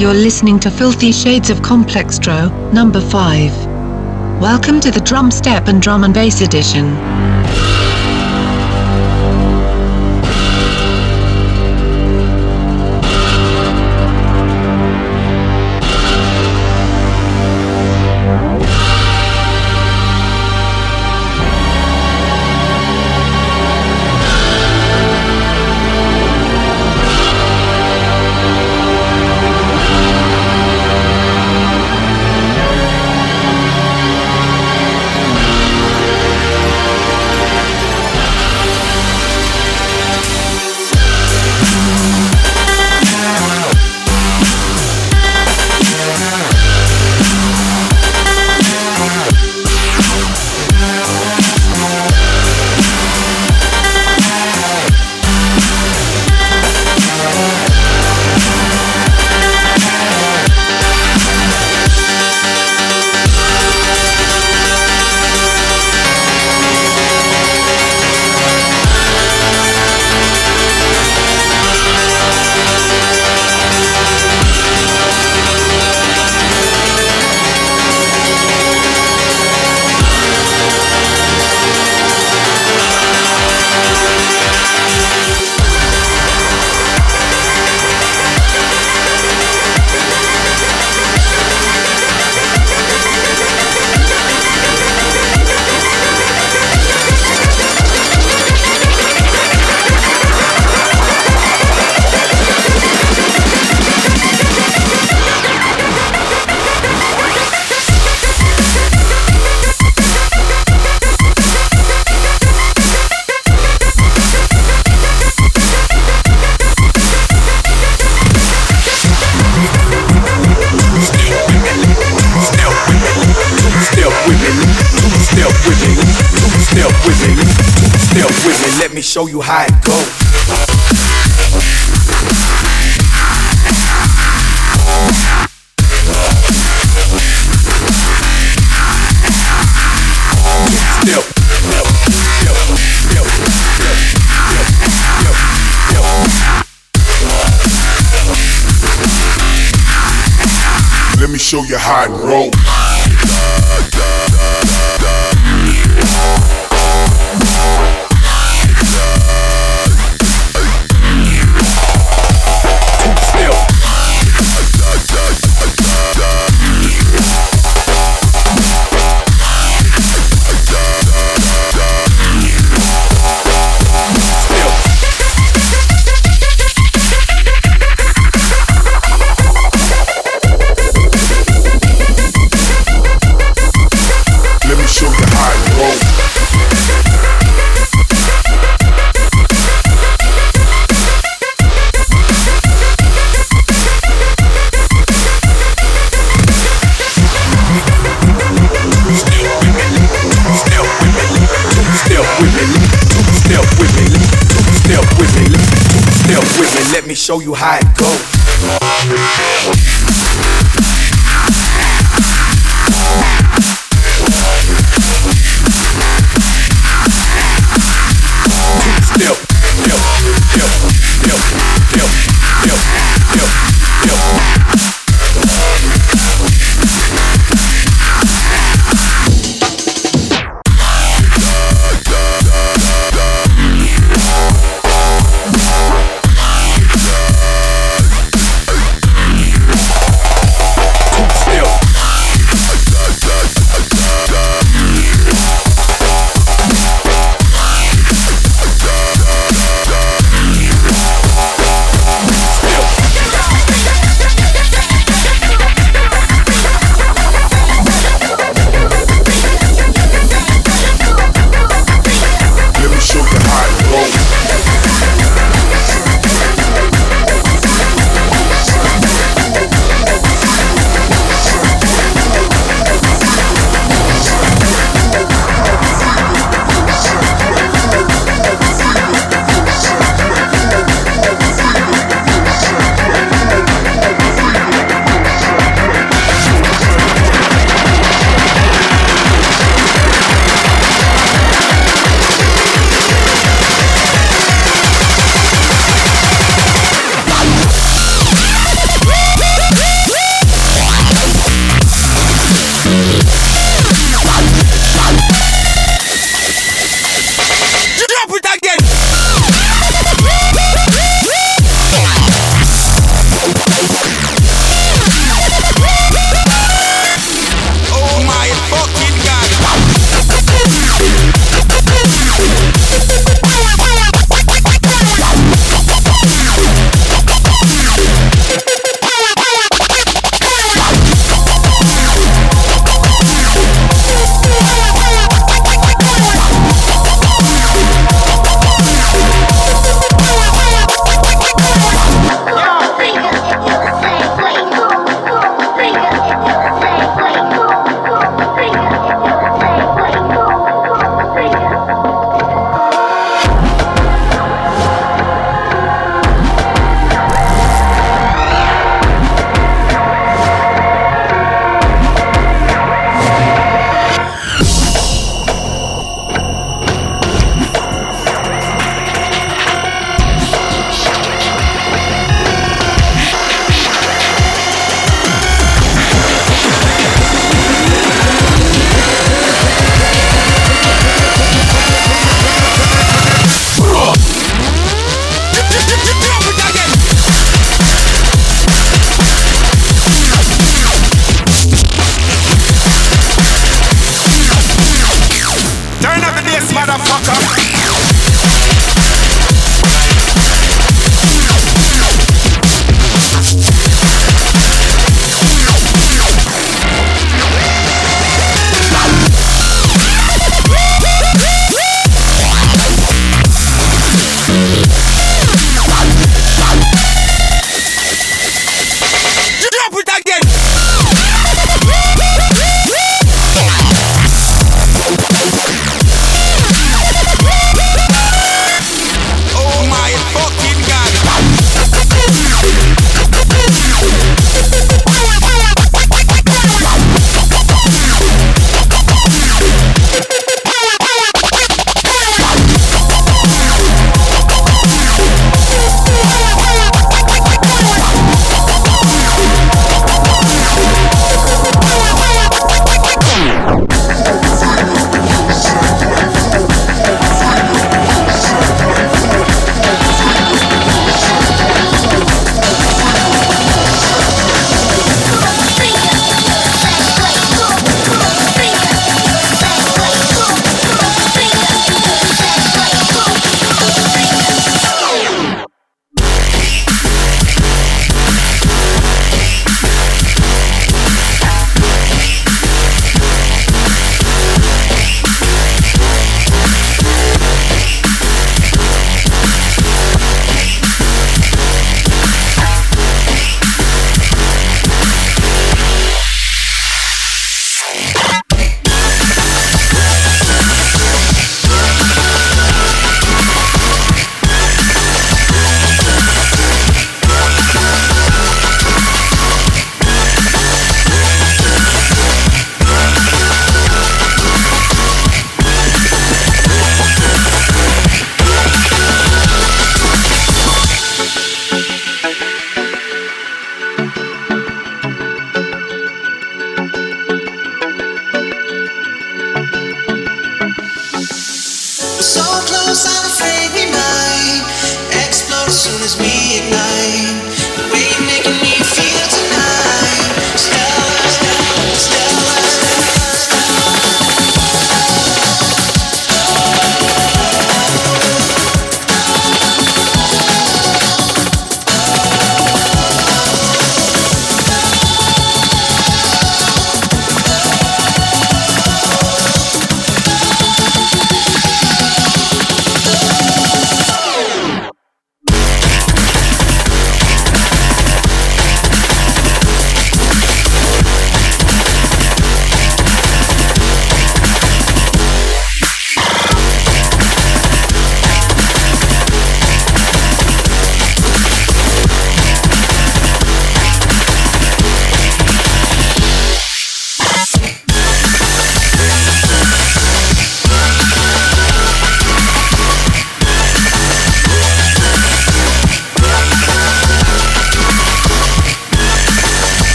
You're listening to Filthy Shades of Complextro, number 5. Welcome to the Drum Step and Drum and Bass edition. Show you how it goes. Let me show you how it rolls. You how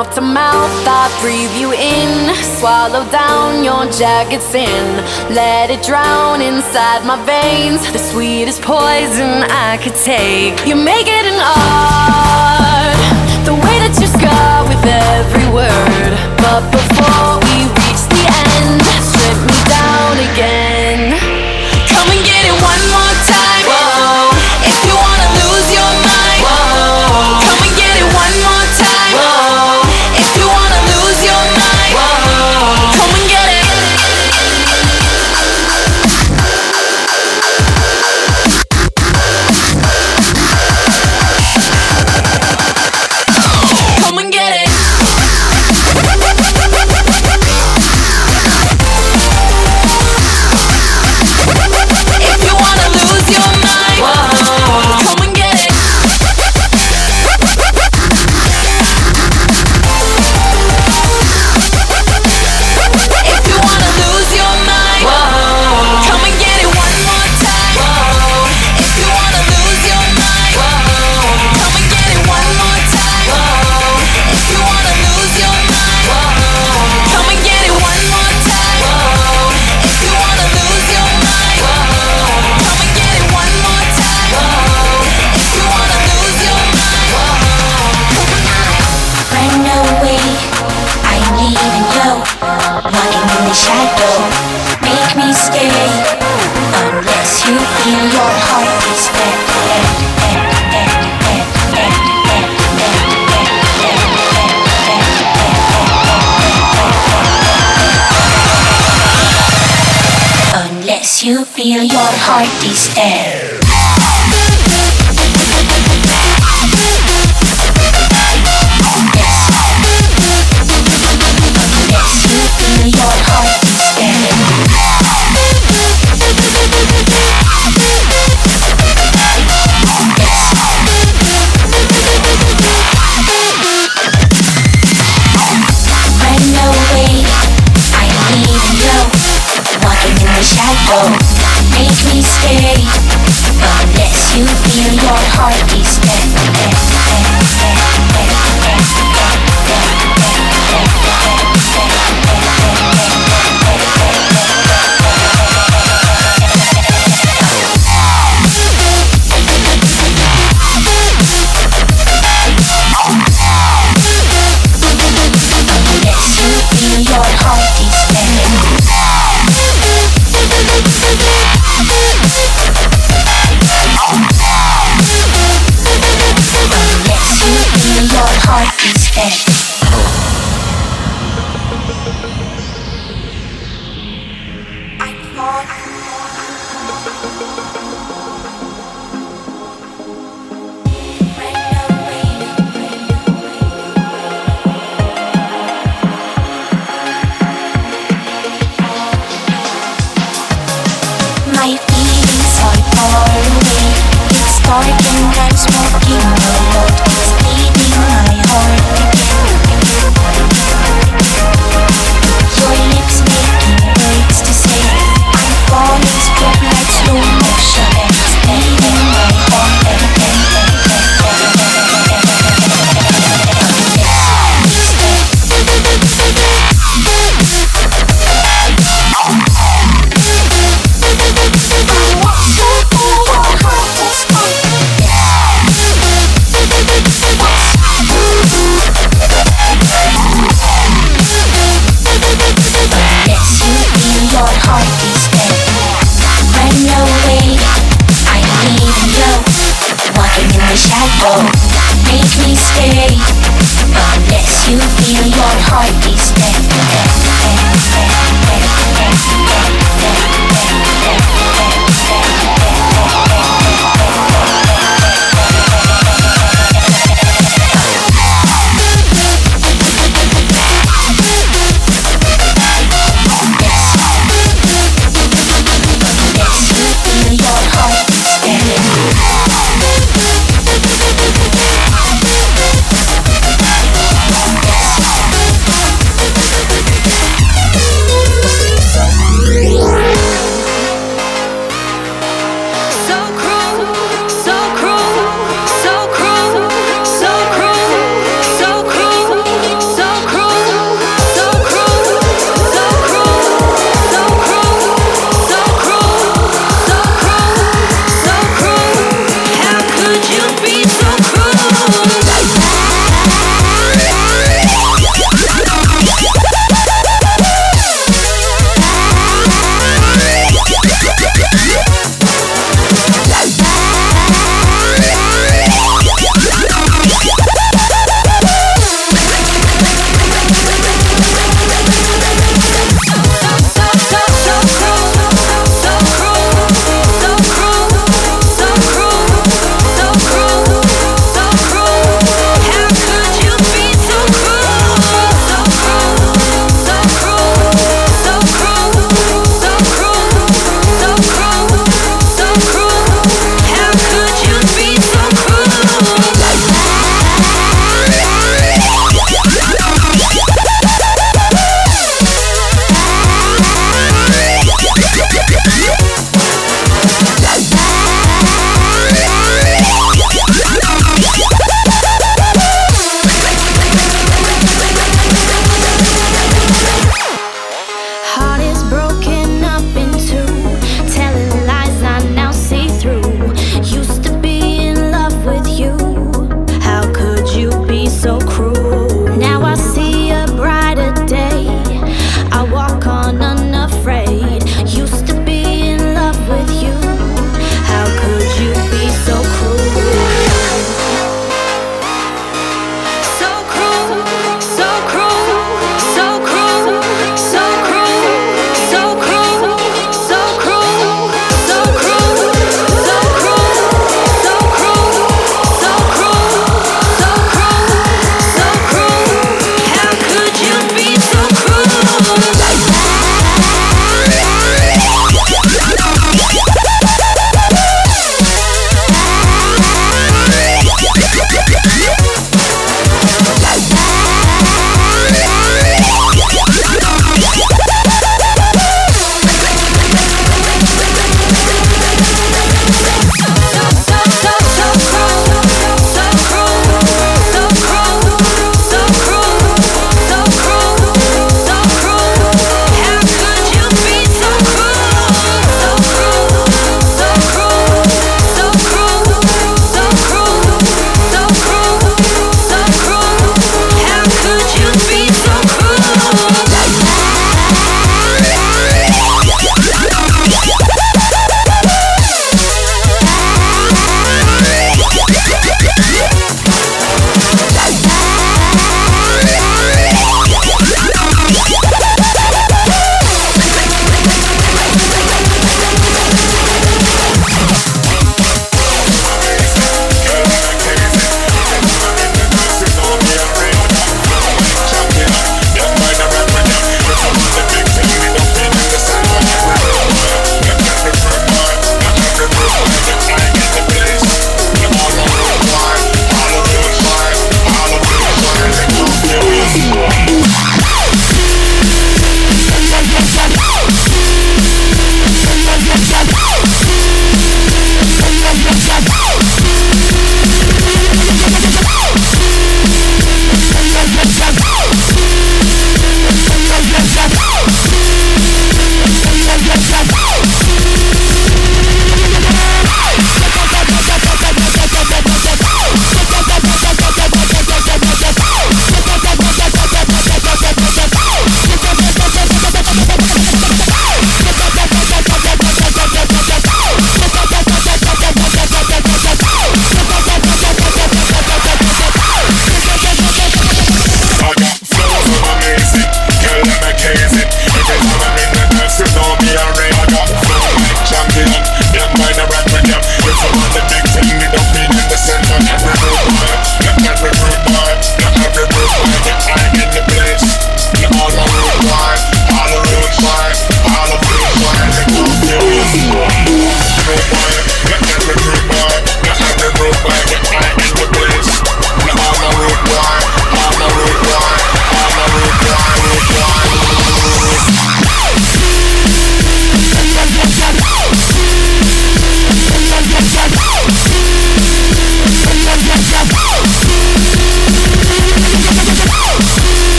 mouth to mouth, I breathe you in. Swallow down your jagged sin. Let it drown inside my veins. The sweetest poison I could take. You make it an art. The way that you scar with every word. But before we reach the end, strip me down again. Come and get it one more. Unless you feel your heart is there.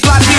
Cream. You're